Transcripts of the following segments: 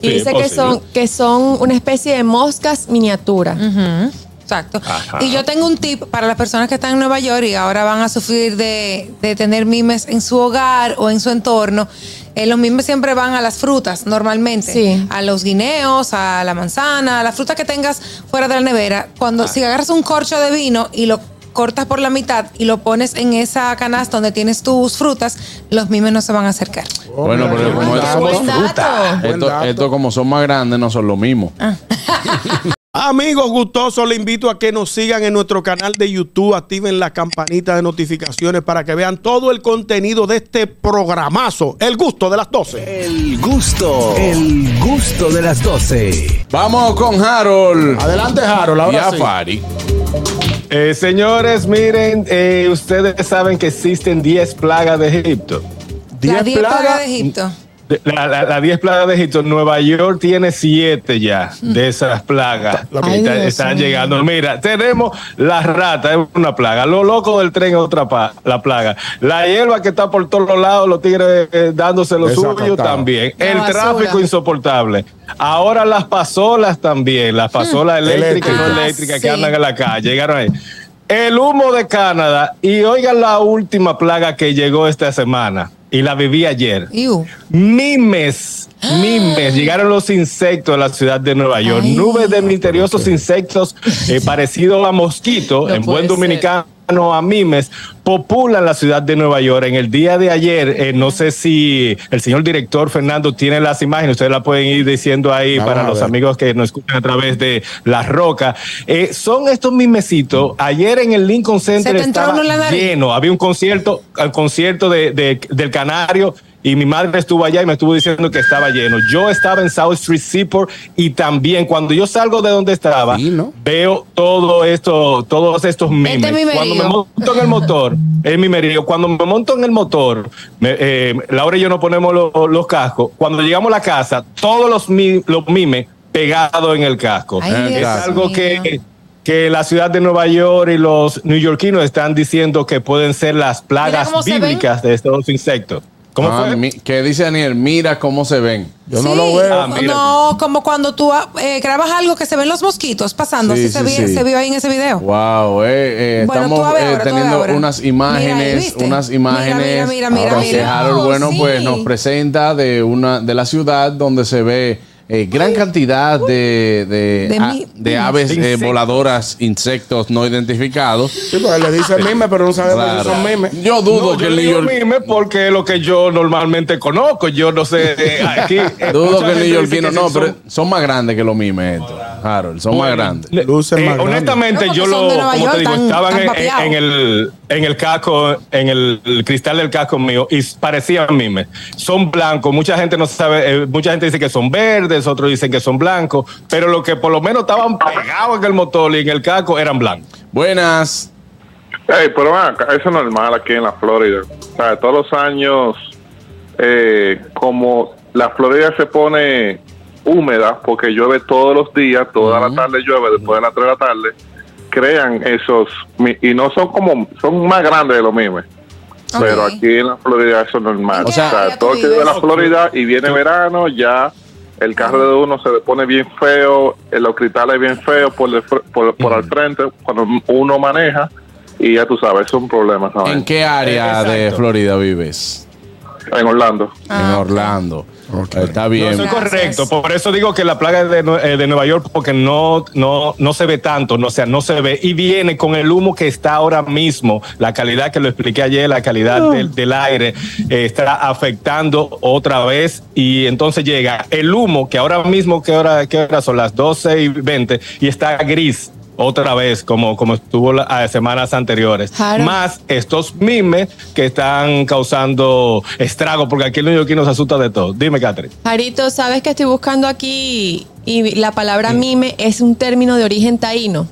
Y Sí, dice que son, que son una especie de moscas miniatura. Exacto. Ajá. Y yo tengo un tip para las personas que están en Nueva York y ahora van a sufrir de, de tener mimes en su hogar o en su entorno. Eh, los mimes siempre van a las frutas, normalmente. Sí. A los guineos, a la manzana, a la fruta que tengas fuera de la nevera. Cuando si agarras un corcho de vino y lo cortas por la mitad y lo pones en esa canasta donde tienes tus frutas, los mimes no se van a acercar. Bueno, pero como Buen esto- como son más grandes, no son lo mismo. Amigos gustosos, les invito a que nos sigan en nuestro canal de YouTube, activen la campanita de notificaciones para que vean todo el contenido de este programazo, El Gusto de las 12. El gusto, el gusto de las 12. Vamos con Harold Adelante, Harold, y ahora sí. Afari. Eh, señores, miren, eh, ustedes saben que existen 10 plagas de Egipto. Las 10 plagas de Egipto. La, la- las 10 plagas de Egipto, Nueva York tiene 7 ya de esas plagas La- que está- están llegando. Mira, tenemos la rata, es una plaga. Lo loco del tren es otra pa- la plaga. La hierba que está por todos lados, los tigres eh, dándose lo suyo también. La El basura. tráfico insoportable. Ahora las pasolas también, las pasolas eléctricas y no Eléctricas. eléctricas Ah, que sí. andan en la calle. Llegaron ahí. El humo de Canadá. Y oigan la última plaga que llegó esta semana. Y la viví ayer. Iu. Mimes, mimes, llegaron los insectos a la ciudad de Nueva York. Ay. Nubes de misteriosos insectos eh, parecidos a mosquitos, No en buen ser. dominicano a mimes, populan la ciudad de Nueva York. En el día de ayer, eh, no sé si el señor director Fernando tiene las imágenes, ustedes la pueden ir diciendo ahí Vamos para los amigos que nos escuchan a través de La Roca. Eh, son estos mimecitos. Ayer en el Lincoln Center estaba lleno. Había un concierto, el concierto de, de- del Canario. Y mi madre estuvo allá y me estuvo diciendo que estaba lleno. Yo estaba en South Street Seaport y también cuando yo salgo de donde estaba, Sí, ¿no? veo todo esto, todos estos memes. Este mimerío. Cuando me monto en el motor, es mimerío. Cuando me monto en el motor, me- eh, Laura y yo nos ponemos lo- los cascos. Cuando llegamos a la casa, todos los, mi- los mimes pegados en el casco. Ay, es Dios algo mío. que que la ciudad de Nueva York y los neoyorquinos están diciendo que pueden ser las plagas bíblicas de estos insectos. ¿Cómo Ah, fue? mi- ¿Qué dice Daniel? Mira cómo se ven. Yo no lo veo. Ah, mira. no, como cuando tú eh, grabas algo que se ven los mosquitos pasando. Sí, así se, sí, vi- sí. se vio ahí en ese video. Wow, eh, eh, Bueno, estamos eh, ahora, teniendo unas Mira imágenes, ¿viste? unas Mira, imágenes. mira, mira, mira, que mira. Harold, bueno, Sí. pues nos presenta de una de la ciudad donde se ve eh, gran cantidad de, de, De a- de aves De eh, voladoras, insectos no identificados. Sí, porque le dice mime, pero no sabemos si Claro. son mimes. Yo dudo No, que yo el New York, mime porque es lo que yo normalmente conozco. Yo no sé. eh, aquí, eh, dudo que el neoyorquino, no, sí pero son- son más grandes que los mimes estos, Harold, son más grandes. Le- Luces eh, más grandes. honestamente, yo lo, como York, te digo, tan- estaban tan en, en el en el casco, en el, el cristal del casco mío y parecían mimes. Son blancos. Mucha gente no sabe. eh, mucha gente dice que son verdes, otros dicen que son blancos, pero lo que por lo menos estaban pegados en el motor y en el casco eran blancos. Buenas. Ey, pero eso es normal aquí en la Florida. O sea, todos los años, eh, como la Florida se pone húmeda, porque llueve todos los días, toda la tarde llueve, después de las 3 de la tarde, crean esos, mi- y no son como, son más grandes de los mismos. Pero Ok. aquí en la Florida eso es normal. ¿En O sea, área tú todo el que vive en la? Florida y viene verano, ya el carro de uno se le pone bien feo, eh, los cristales bien feos por, el fr- por, por al frente cuando uno maneja y ya tú sabes, es un problema. ¿sabes? ¿En qué área de. Florida vives? En Orlando. en Ah, ok. Orlando. Está No, bien. eso es Gracias. correcto. Por eso digo que la plaga es de, eh, de Nueva York, porque no, no, no se ve tanto, no, o sea, no se ve. Y viene con el humo que está ahora mismo, la calidad que lo expliqué ayer, la calidad del, del aire eh, está afectando otra vez. Y entonces llega el humo, que ahora mismo, ¿qué hora, qué hora son? Las 12 y 20, y está gris. Otra vez, como, como estuvo las semanas anteriores. Claro. Más estos mimes que están causando estragos, porque aquí el neoyorquino se asusta de todo. Dime, Catherine. Jarito, sabes que estoy buscando aquí y la palabra mime es un término de origen taíno.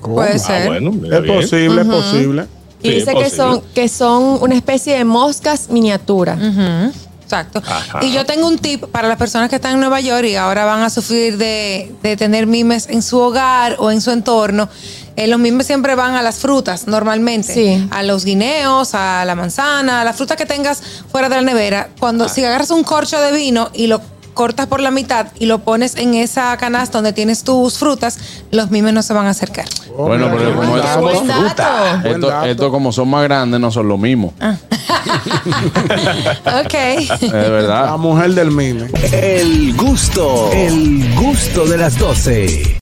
¿Cómo? Puede Ah, ser. bueno, Es bien. posible, es posible. Y Sí, dice que son, que son una especie de moscas miniatura. Ujú, Exacto. Y yo tengo un tip para las personas que están en Nueva York y ahora van a sufrir de, de tener mimes en su hogar o en su entorno. Eh, los mimes siempre van a las frutas normalmente. Sí. A los guineos, a la manzana, a las frutas que tengas fuera de la nevera. Cuando ah. si agarras un corcho de vino y lo cortas por la mitad y lo pones en esa canasta donde tienes tus frutas, los mimes no se van a acercar. bueno, pero como estos estos, esto como son más grandes, no son lo mismo. Ah. ok. Es verdad. La mujer del mime. El gusto. El gusto de las 12.